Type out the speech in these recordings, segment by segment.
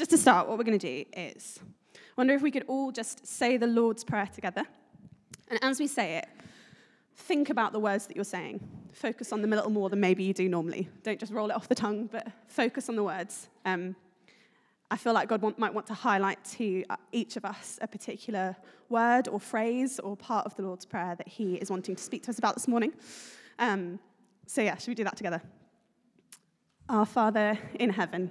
just to start, what we're going to do is wonder if we could all just say the Lord's Prayer together. And as we say it, think about the words that you're saying. Focus on them a little more than maybe you do normally. Don't just roll it off the tongue, but focus on the words. Um, I feel like God want, might want to highlight to uh, each of us a particular word or phrase or part of the Lord's Prayer that He is wanting to speak to us about this morning. Um, so, yeah, should we do that together? Our Father in heaven,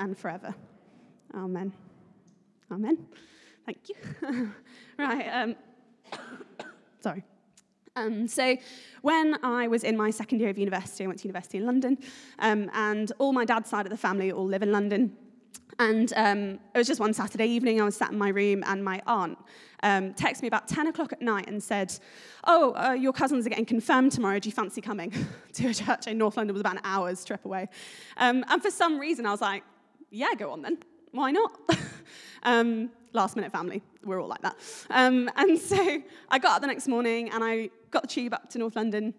and forever. Amen. Amen. Thank you. right. Um, sorry. Um, so, when I was in my second year of university, I went to university in London, um, and all my dad's side of the family all live in London. And um, it was just one Saturday evening, I was sat in my room, and my aunt um, texted me about 10 o'clock at night and said, Oh, uh, your cousins are getting confirmed tomorrow. Do you fancy coming to a church in North London? It was about an hour's trip away. Um, and for some reason, I was like, Yeah, go on then. Why not? Um, last minute family, we're all like that. Um, and so I got up the next morning and I got the tube up to North London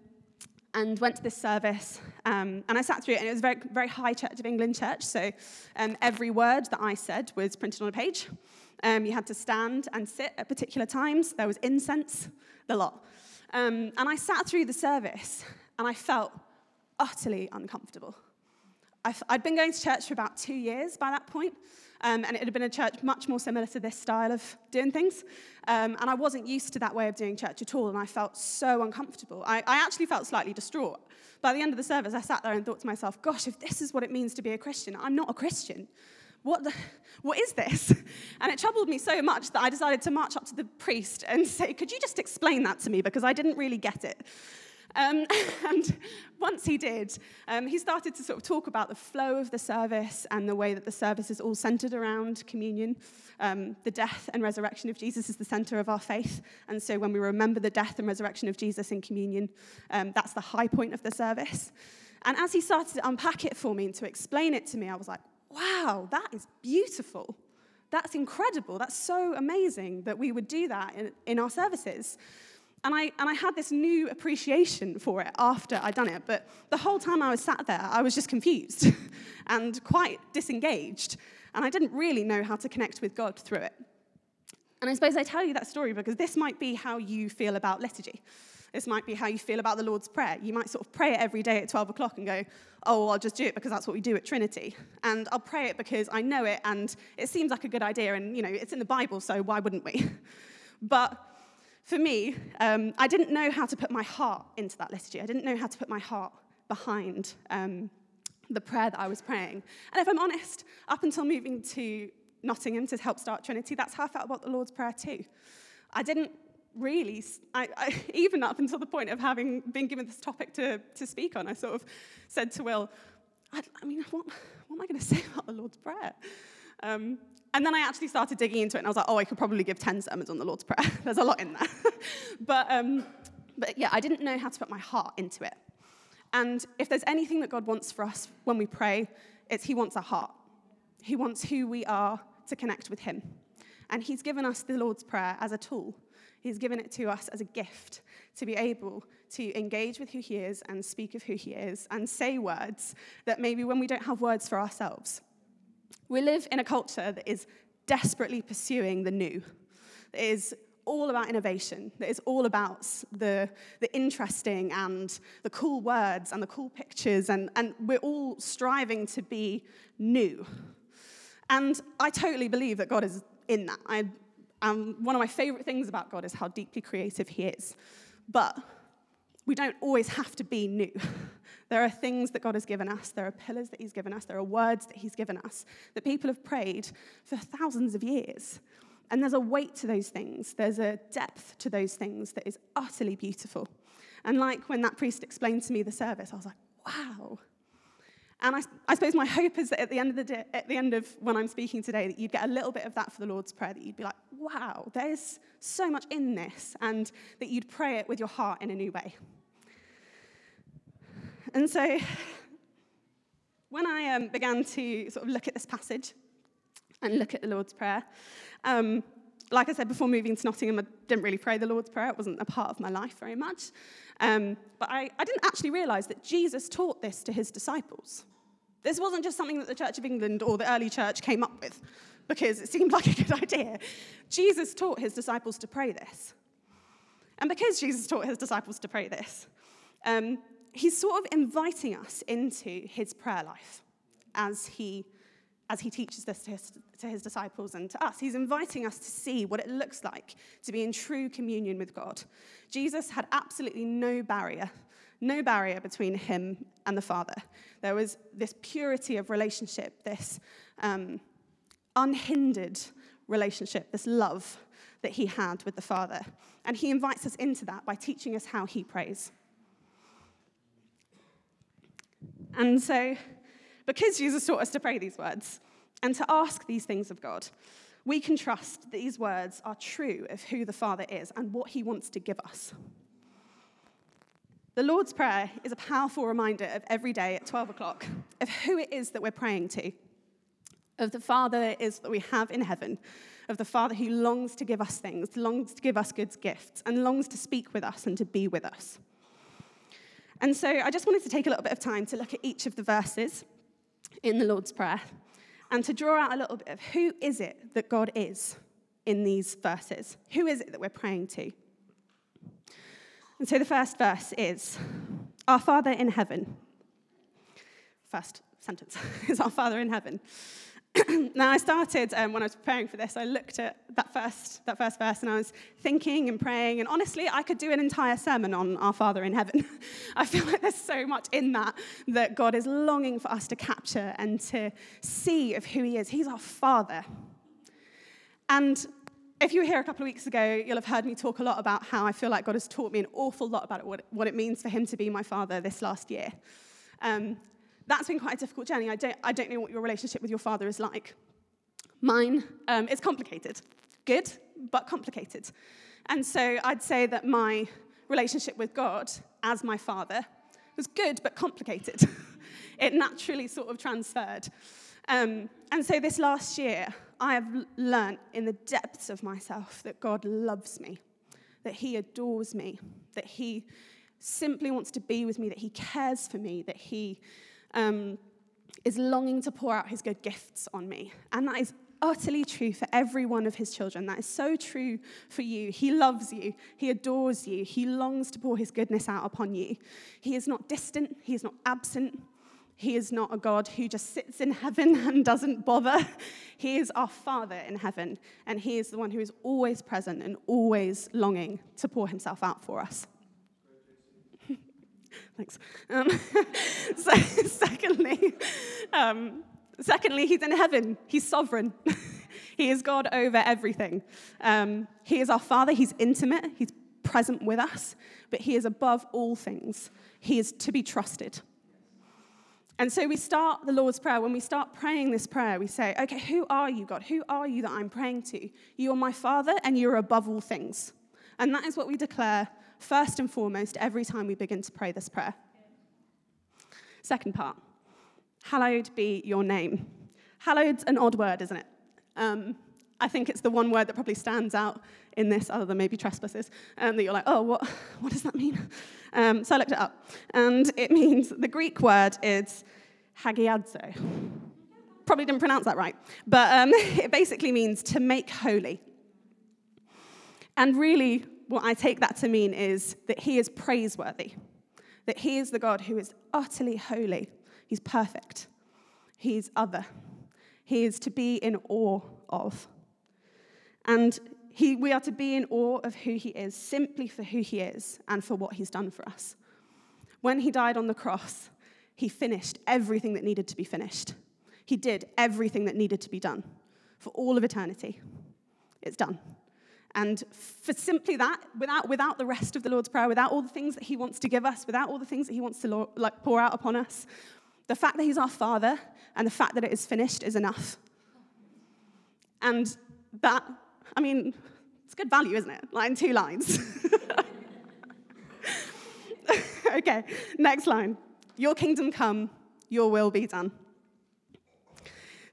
and went to this service. Um, and I sat through it, and it was very, very high Church of England church. So um, every word that I said was printed on a page. Um, you had to stand and sit at particular times. There was incense, the lot. Um, and I sat through the service, and I felt utterly uncomfortable. I had been going to church for about two years by that point, um, and it had been a church much more similar to this style of doing things. Um, and I wasn't used to that way of doing church at all, and I felt so uncomfortable. I, I actually felt slightly distraught. By the end of the service, I sat there and thought to myself, gosh, if this is what it means to be a Christian, I'm not a Christian. What, the, what is this? And it troubled me so much that I decided to march up to the priest and say, Could you just explain that to me? Because I didn't really get it. Um, and once he did, um, he started to sort of talk about the flow of the service and the way that the service is all centered around communion. Um, the death and resurrection of Jesus is the center of our faith. And so when we remember the death and resurrection of Jesus in communion, um, that's the high point of the service. And as he started to unpack it for me and to explain it to me, I was like, wow, that is beautiful. That's incredible. That's so amazing that we would do that in, in our services. And I, and I had this new appreciation for it after I'd done it, but the whole time I was sat there, I was just confused and quite disengaged, and I didn't really know how to connect with God through it. And I suppose I tell you that story because this might be how you feel about liturgy. This might be how you feel about the Lord's Prayer. You might sort of pray it every day at 12 o'clock and go, oh, well, I'll just do it because that's what we do at Trinity. And I'll pray it because I know it and it seems like a good idea and, you know, it's in the Bible, so why wouldn't we? But for me, um, I didn't know how to put my heart into that liturgy. I didn't know how to put my heart behind um, the prayer that I was praying. And if I'm honest, up until moving to Nottingham to help start Trinity, that's how I felt about the Lord's Prayer too. I didn't really, I, I, even up until the point of having been given this topic to, to speak on, I sort of said to Will, I, I mean, what, what am I going to say about the Lord's Prayer? Um, and then I actually started digging into it, and I was like, oh, I could probably give 10 sermons on the Lord's Prayer. There's a lot in there. but, um, but yeah, I didn't know how to put my heart into it. And if there's anything that God wants for us when we pray, it's He wants our heart. He wants who we are to connect with Him. And He's given us the Lord's Prayer as a tool. He's given it to us as a gift to be able to engage with who He is and speak of who He is and say words that maybe when we don't have words for ourselves, we live in a culture that is desperately pursuing the new, that is all about innovation, that is all about the, the interesting and the cool words and the cool pictures, and, and we're all striving to be new. And I totally believe that God is in that. I, um, one of my favorite things about God is how deeply creative He is. But we don't always have to be new. There are things that God has given us, there are pillars that He's given us, there are words that He's given us that people have prayed for thousands of years. And there's a weight to those things, there's a depth to those things that is utterly beautiful. And like when that priest explained to me the service, I was like, wow. And I, I, suppose my hope is that at the end of the day, at the end of when I'm speaking today, that you'd get a little bit of that for the Lord's Prayer, that you'd be like, wow, there's so much in this, and that you'd pray it with your heart in a new way. And so, when I um, began to sort of look at this passage and look at the Lord's Prayer, um, like I said before moving to Nottingham, I didn't really pray the Lord's Prayer. It wasn't a part of my life very much. Um, but I, I didn't actually realize that Jesus taught this to his disciples. This wasn't just something that the Church of England or the early church came up with because it seemed like a good idea. Jesus taught his disciples to pray this. And because Jesus taught his disciples to pray this, um, he's sort of inviting us into his prayer life as he as he teaches this to his, to his disciples and to us. He's inviting us to see what it looks like to be in true communion with God. Jesus had absolutely no barrier, no barrier between him and the Father. There was this purity of relationship, this um, unhindered relationship, this love that he had with the Father. And he invites us into that by teaching us how he prays. And so because Jesus taught us to pray these words and to ask these things of God, we can trust that these words are true of who the Father is and what he wants to give us. The Lord's Prayer is a powerful reminder of every day at 12 o'clock of who it is that we're praying to, of the Father it is that we have in heaven, of the Father who longs to give us things, longs to give us good gifts, and longs to speak with us and to be with us. And so I just wanted to take a little bit of time to look at each of the verses in the Lord's Prayer and to draw out a little bit of who is it that God is in these verses? Who is it that we're praying to? And so the first verse is Our Father in heaven. First sentence is Our Father in heaven. now, I started um, when I was preparing for this, I looked at that first, that first verse and I was thinking and praying. And honestly, I could do an entire sermon on our Father in heaven. I feel like there's so much in that that God is longing for us to capture and to see of who He is. He's our Father. And if you were here a couple of weeks ago, you'll have heard me talk a lot about how I feel like God has taught me an awful lot about what, what it means for Him to be my Father this last year. Um, that's been quite a difficult journey. I don't, I don't know what your relationship with your father is like. Mine um, is complicated. Good, but complicated. And so I'd say that my relationship with God as my father was good, but complicated. it naturally sort of transferred. Um, and so this last year, I have learnt in the depths of myself that God loves me, that He adores me, that He simply wants to be with me, that He cares for me, that He um, is longing to pour out his good gifts on me. And that is utterly true for every one of his children. That is so true for you. He loves you, he adores you, he longs to pour his goodness out upon you. He is not distant, he is not absent. He is not a God who just sits in heaven and doesn't bother. He is our Father in heaven, and He is the one who is always present and always longing to pour Himself out for us. Thanks. Um, so, secondly, um, secondly, he's in heaven. He's sovereign. he is God over everything. Um, he is our Father. He's intimate. He's present with us, but he is above all things. He is to be trusted. And so we start the Lord's Prayer. When we start praying this prayer, we say, Okay, who are you, God? Who are you that I'm praying to? You are my Father, and you're above all things. And that is what we declare first and foremost every time we begin to pray this prayer. Second part Hallowed be your name. Hallowed's an odd word, isn't it? Um, I think it's the one word that probably stands out in this, other than maybe trespasses, um, that you're like, oh, what, what does that mean? Um, so I looked it up, and it means the Greek word is hagiadzo. Probably didn't pronounce that right, but um, it basically means to make holy. And really, what I take that to mean is that he is praiseworthy, that he is the God who is utterly holy. He's perfect, he's other, he is to be in awe of. And he, we are to be in awe of who he is simply for who he is and for what he's done for us. When he died on the cross, he finished everything that needed to be finished. He did everything that needed to be done for all of eternity. It's done. And for simply that, without, without the rest of the Lord's Prayer, without all the things that He wants to give us, without all the things that He wants to like, pour out upon us, The fact that He's our Father and the fact that it is finished is enough. And that, I mean, it's good value, isn't it? Like two lines. okay, next line. Your kingdom come, your will be done.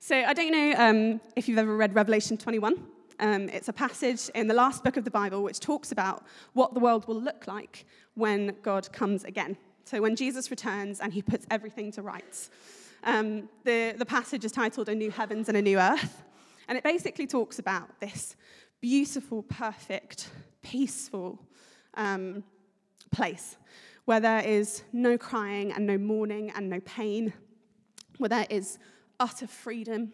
So I don't know um, if you've ever read Revelation 21. Um, it's a passage in the last book of the Bible which talks about what the world will look like when God comes again. So when Jesus returns and he puts everything to rights. Um, the, the passage is titled A New Heavens and a New Earth. And it basically talks about this beautiful, perfect, peaceful um, place where there is no crying and no mourning and no pain, where there is utter freedom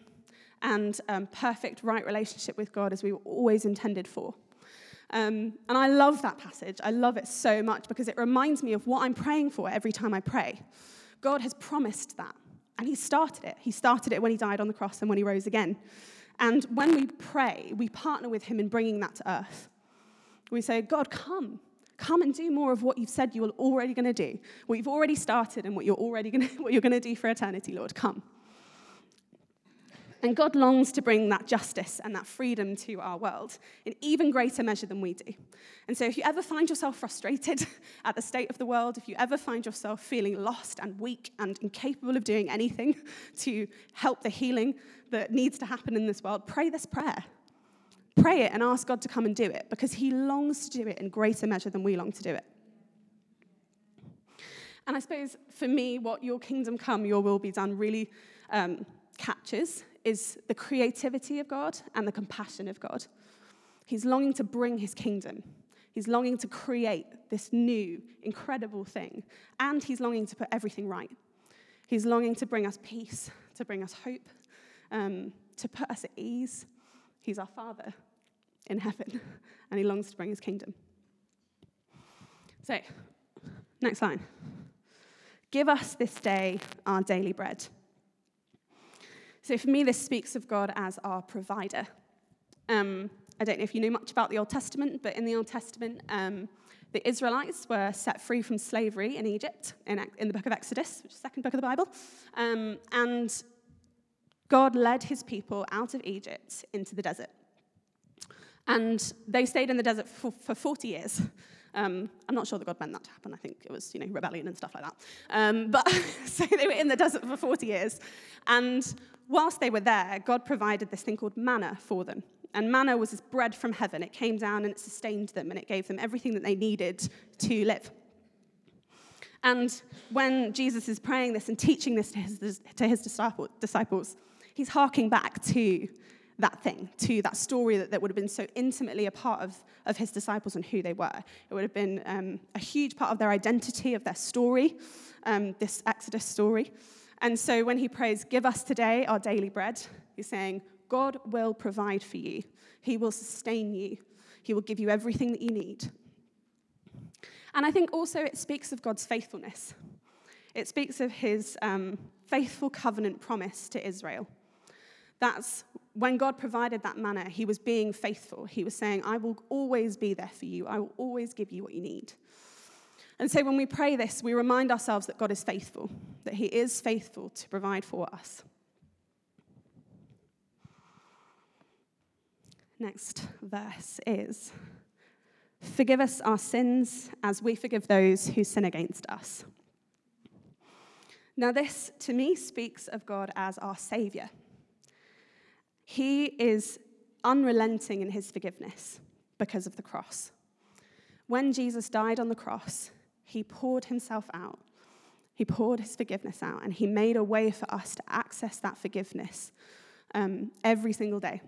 and um, perfect right relationship with God as we were always intended for. Um, and I love that passage. I love it so much because it reminds me of what I'm praying for every time I pray. God has promised that, and He started it. He started it when He died on the cross and when He rose again. And when we pray, we partner with Him in bringing that to earth. We say, God, come. Come and do more of what you've said you're already going to do, what you've already started, and what you're already going what you're going to do for eternity, Lord. Come. And God longs to bring that justice and that freedom to our world in even greater measure than we do. And so, if you ever find yourself frustrated at the state of the world, if you ever find yourself feeling lost and weak and incapable of doing anything to help the healing that needs to happen in this world, pray this prayer. Pray it and ask God to come and do it because He longs to do it in greater measure than we long to do it. And I suppose for me, what your kingdom come, your will be done really um, captures is the creativity of God and the compassion of God. He's longing to bring his kingdom. He's longing to create this new, incredible thing. And he's longing to put everything right. He's longing to bring us peace, to bring us hope, um, to put us at ease. He's our Father in heaven, and he longs to bring his kingdom. So, next line. Give us this day our daily bread. So for me, this speaks of God as our provider. Um, I don't know if you know much about the Old Testament, but in the Old Testament, um, the Israelites were set free from slavery in Egypt in, in, the book of Exodus, which is the second book of the Bible. Um, and God led his people out of Egypt into the desert. And they stayed in the desert for, for 40 years. Um, I'm not sure that God meant that to happen. I think it was, you know, rebellion and stuff like that. Um, but so they were in the desert for 40 years. And whilst they were there, God provided this thing called manna for them. And manna was this bread from heaven. It came down and it sustained them and it gave them everything that they needed to live. And when Jesus is praying this and teaching this to his, to his disciples, he's harking back to that thing, to that story that, that would have been so intimately a part of, of his disciples and who they were. It would have been um, a huge part of their identity, of their story, um, this Exodus story. And so when he prays, Give us today our daily bread, he's saying, God will provide for you, He will sustain you, He will give you everything that you need. And I think also it speaks of God's faithfulness. It speaks of His um, faithful covenant promise to Israel. That's when God provided that manna, He was being faithful. He was saying, I will always be there for you, I will always give you what you need. And so when we pray this, we remind ourselves that God is faithful, that He is faithful to provide for us. Next verse is Forgive us our sins as we forgive those who sin against us. Now, this to me speaks of God as our Savior. He is unrelenting in his forgiveness because of the cross. When Jesus died on the cross, he poured himself out. He poured his forgiveness out, and he made a way for us to access that forgiveness um, every single day.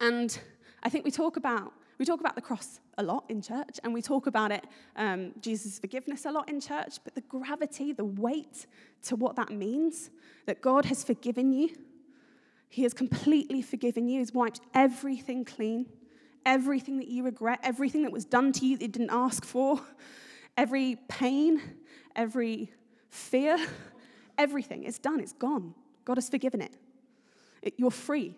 And I think we talk about we talk about the cross a lot in church, and we talk about it, um, Jesus' forgiveness a lot in church, but the gravity, the weight to what that means, that God has forgiven you, He has completely forgiven you, He's wiped everything clean, everything that you regret, everything that was done to you that you didn't ask for, Every pain, every fear, everything It's done, it's gone. God has forgiven it. it you're free.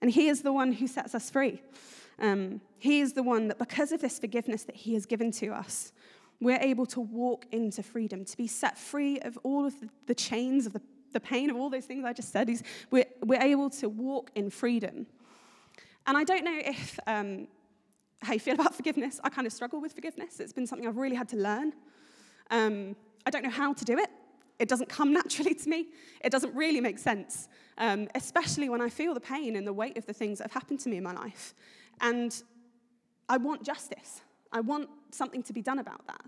And He is the one who sets us free. Um, he is the one that, because of this forgiveness that He has given to us, we're able to walk into freedom, to be set free of all of the, chains of the, the pain of all those things I just said. We're, we're able to walk in freedom. And I don't know if um, how you feel about forgiveness. I kind of struggle with forgiveness. It's been something I've really had to learn. Um, I don't know how to do it. It doesn't come naturally to me. It doesn't really make sense, um, especially when I feel the pain and the weight of the things that have happened to me in my life. And I want justice. I want something to be done about that.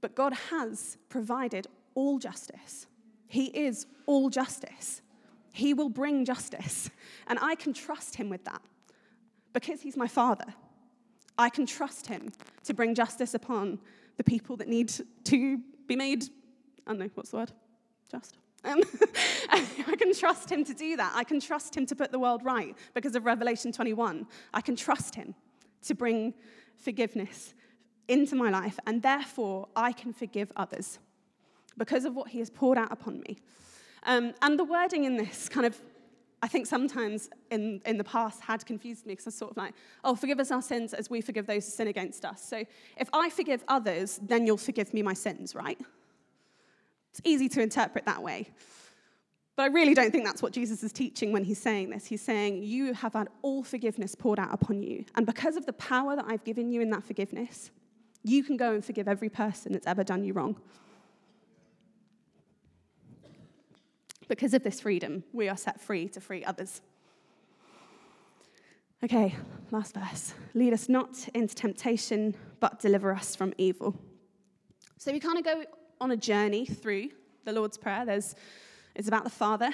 But God has provided all justice. He is all justice. He will bring justice. And I can trust Him with that because He's my Father. I can trust Him to bring justice upon the people that need to be made, I don't know, what's the word? Just. Um, I can trust him to do that. I can trust him to put the world right because of Revelation 21. I can trust him to bring forgiveness into my life, and therefore I can forgive others because of what he has poured out upon me. Um, and the wording in this kind of, I think sometimes in, in the past had confused me because I was sort of like, oh, forgive us our sins as we forgive those who sin against us. So if I forgive others, then you'll forgive me my sins, right? It's easy to interpret that way. But I really don't think that's what Jesus is teaching when he's saying this. He's saying, You have had all forgiveness poured out upon you. And because of the power that I've given you in that forgiveness, you can go and forgive every person that's ever done you wrong. Because of this freedom, we are set free to free others. Okay, last verse. Lead us not into temptation, but deliver us from evil. So we kind of go on a journey through the Lord's Prayer. There's, it's about the Father.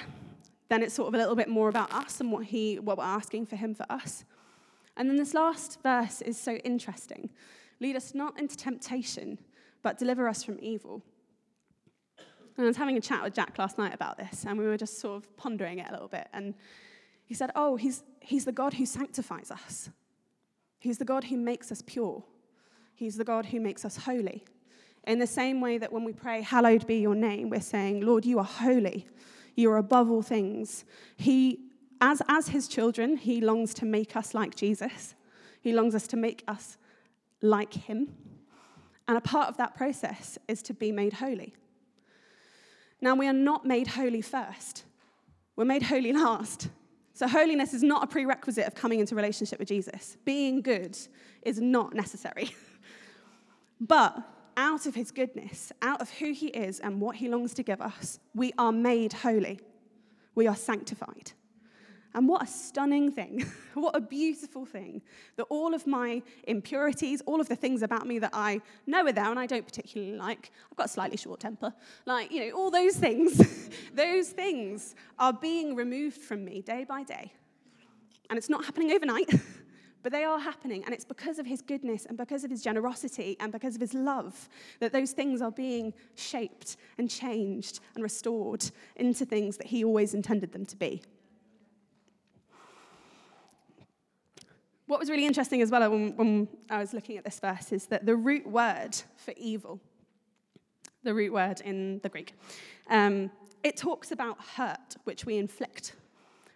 Then it's sort of a little bit more about us and what, he, what we're asking for Him for us. And then this last verse is so interesting. Lead us not into temptation, but deliver us from evil. And I was having a chat with Jack last night about this, and we were just sort of pondering it a little bit. And he said, Oh, he's, he's the God who sanctifies us. He's the God who makes us pure. He's the God who makes us holy. In the same way that when we pray, Hallowed be your name, we're saying, Lord, you are holy. You are above all things. He, as, as his children, he longs to make us like Jesus. He longs us to make us like him. And a part of that process is to be made holy. Now, we are not made holy first, we're made holy last. So, holiness is not a prerequisite of coming into relationship with Jesus. Being good is not necessary. but out of his goodness, out of who he is and what he longs to give us, we are made holy. We are sanctified. And what a stunning thing, what a beautiful thing that all of my impurities, all of the things about me that I know are there and I don't particularly like, I've got a slightly short temper, like, you know, all those things, those things are being removed from me day by day. And it's not happening overnight. But they are happening, and it's because of his goodness and because of his generosity and because of his love that those things are being shaped and changed and restored into things that he always intended them to be. What was really interesting as well when, when I was looking at this verse is that the root word for evil, the root word in the Greek, um, it talks about hurt, which we inflict.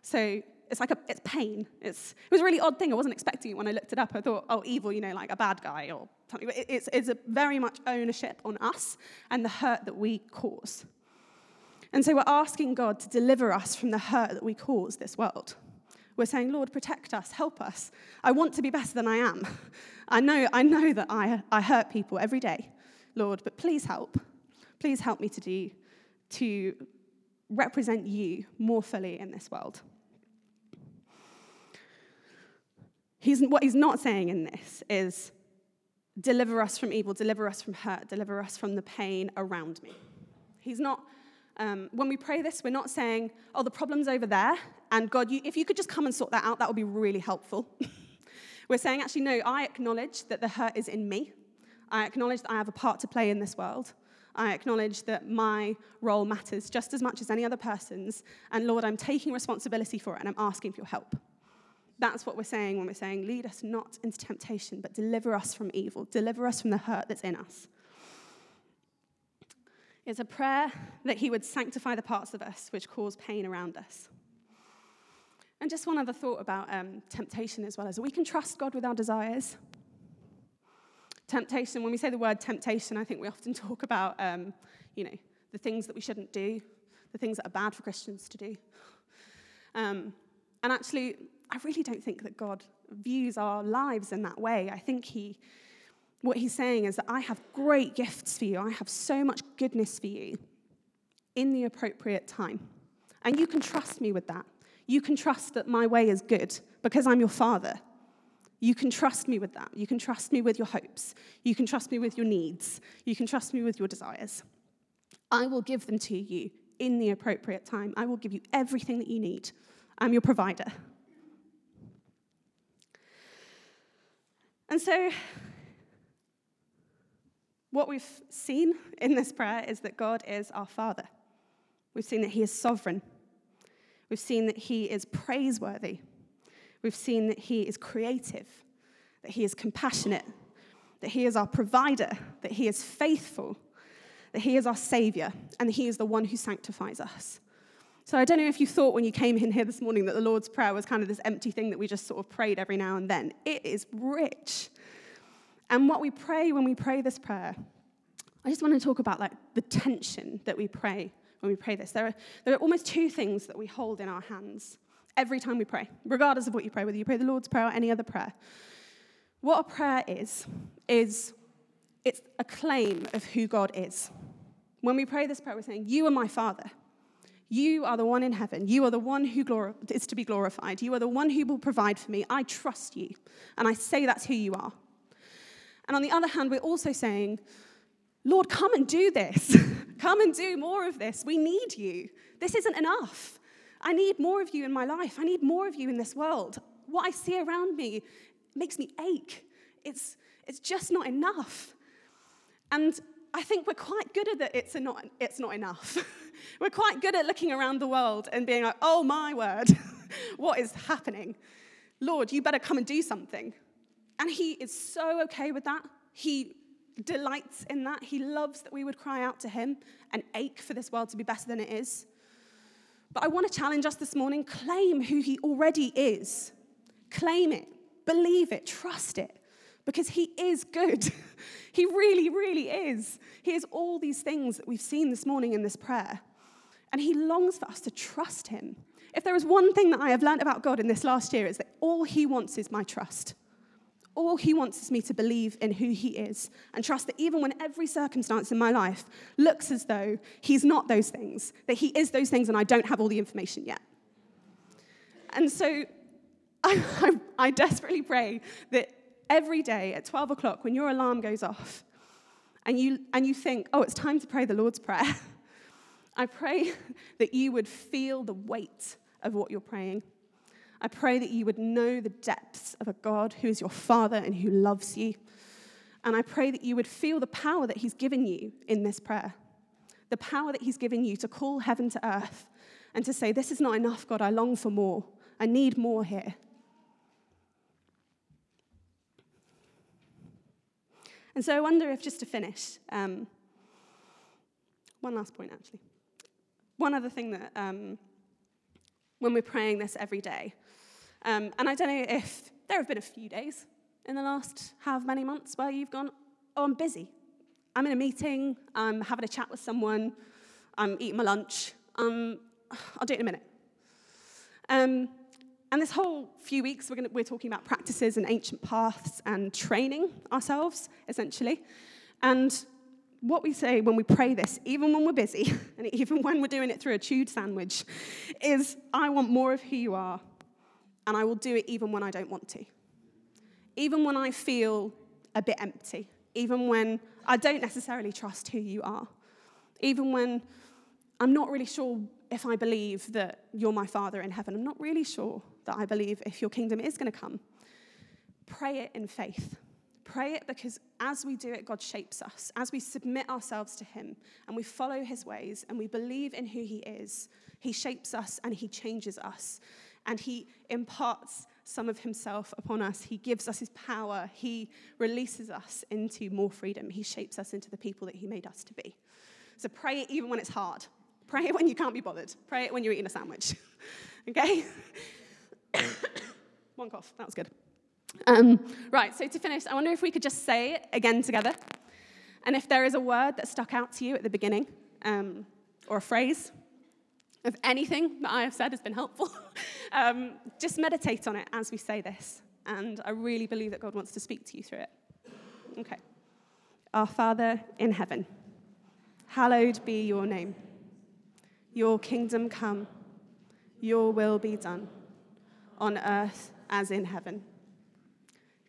So it's like a, it's pain. It's, it was a really odd thing. I wasn't expecting it when I looked it up. I thought, oh, evil, you know, like a bad guy or something. But it's, it's a very much ownership on us and the hurt that we cause. And so we're asking God to deliver us from the hurt that we cause this world. We're saying, Lord, protect us, help us. I want to be better than I am. I know, I know that I, I hurt people every day, Lord, but please help. Please help me to do, to represent you more fully in this world. He's, what he's not saying in this is deliver us from evil, deliver us from hurt, deliver us from the pain around me. He's not, um, when we pray this, we're not saying, oh, the problem's over there, and God, you, if you could just come and sort that out, that would be really helpful. we're saying, actually, no, I acknowledge that the hurt is in me. I acknowledge that I have a part to play in this world. I acknowledge that my role matters just as much as any other person's. And Lord, I'm taking responsibility for it and I'm asking for your help. That's what we're saying when we're saying, lead us not into temptation, but deliver us from evil, deliver us from the hurt that's in us. It's a prayer that He would sanctify the parts of us which cause pain around us. And just one other thought about um, temptation as well as we can trust God with our desires. Temptation, when we say the word temptation, I think we often talk about, um, you know, the things that we shouldn't do, the things that are bad for Christians to do. Um, and actually, I really don't think that God views our lives in that way. I think He, what He's saying is that I have great gifts for you, I have so much goodness for you in the appropriate time. And you can trust me with that. You can trust that my way is good because I'm your Father. You can trust me with that. You can trust me with your hopes. You can trust me with your needs. You can trust me with your desires. I will give them to you in the appropriate time. I will give you everything that you need. I'm your provider. And so, what we've seen in this prayer is that God is our Father. We've seen that He is sovereign. We've seen that He is praiseworthy. We've seen that He is creative, that He is compassionate, that He is our provider, that He is faithful, that He is our Savior, and that He is the one who sanctifies us. So I don't know if you thought when you came in here this morning that the Lord's Prayer was kind of this empty thing that we just sort of prayed every now and then. It is rich. And what we pray when we pray this prayer, I just want to talk about like the tension that we pray when we pray this. There are, there are almost two things that we hold in our hands every time we pray, regardless of what you pray, whether you pray the Lord's Prayer or any other prayer. What a prayer is, is it's a claim of who God is. When we pray this prayer, we're saying, You are my Father. You are the one in heaven. You are the one who glor- is to be glorified. You are the one who will provide for me. I trust you. And I say that's who you are. And on the other hand, we're also saying, Lord, come and do this. come and do more of this. We need you. This isn't enough. I need more of you in my life. I need more of you in this world. What I see around me makes me ache. It's, it's just not enough. And I think we're quite good at that it's not, it's not enough. we're quite good at looking around the world and being like, oh my word, what is happening? Lord, you better come and do something. And he is so okay with that. He delights in that. He loves that we would cry out to him and ache for this world to be better than it is. But I want to challenge us this morning claim who he already is. Claim it, believe it, trust it, because he is good. he really, really is. He is all these things that we've seen this morning in this prayer. And he longs for us to trust him. If there is one thing that I have learned about God in this last year, it's that all he wants is my trust. All he wants is me to believe in who he is and trust that even when every circumstance in my life looks as though he's not those things, that he is those things and I don't have all the information yet. And so I, I, I desperately pray that every day at 12 o'clock, when your alarm goes off and you, and you think, oh, it's time to pray the Lord's Prayer, I pray that you would feel the weight of what you're praying I pray that you would know the depths of a God who is your Father and who loves you. And I pray that you would feel the power that He's given you in this prayer, the power that He's given you to call heaven to earth and to say, This is not enough, God. I long for more. I need more here. And so I wonder if, just to finish, um, one last point actually. One other thing that, um, when we're praying this every day, um, and I don't know if there have been a few days in the last however many months where you've gone, oh, I'm busy. I'm in a meeting, I'm having a chat with someone, I'm eating my lunch, um, I'll do it in a minute. Um, and this whole few weeks, we're, gonna, we're talking about practices and ancient paths and training ourselves, essentially. And what we say when we pray this, even when we're busy, and even when we're doing it through a chewed sandwich, is I want more of who you are and I will do it even when I don't want to. Even when I feel a bit empty, even when I don't necessarily trust who you are, even when I'm not really sure if I believe that you're my Father in heaven, I'm not really sure that I believe if your kingdom is going to come. Pray it in faith. Pray it because as we do it, God shapes us. As we submit ourselves to Him and we follow His ways and we believe in who He is, He shapes us and He changes us and he imparts some of himself upon us. He gives us his power. He releases us into more freedom. He shapes us into the people that he made us to be. So pray it even when it's hard. Pray it when you can't be bothered. Pray it when you're eating a sandwich. okay? One cough. That was good. Um, right, so to finish, I wonder if we could just say it again together. And if there is a word that stuck out to you at the beginning, um, or a phrase, if anything that I have said has been helpful, um, just meditate on it as we say this. And I really believe that God wants to speak to you through it. Okay. Our Father in heaven, hallowed be your name. Your kingdom come, your will be done, on earth as in heaven.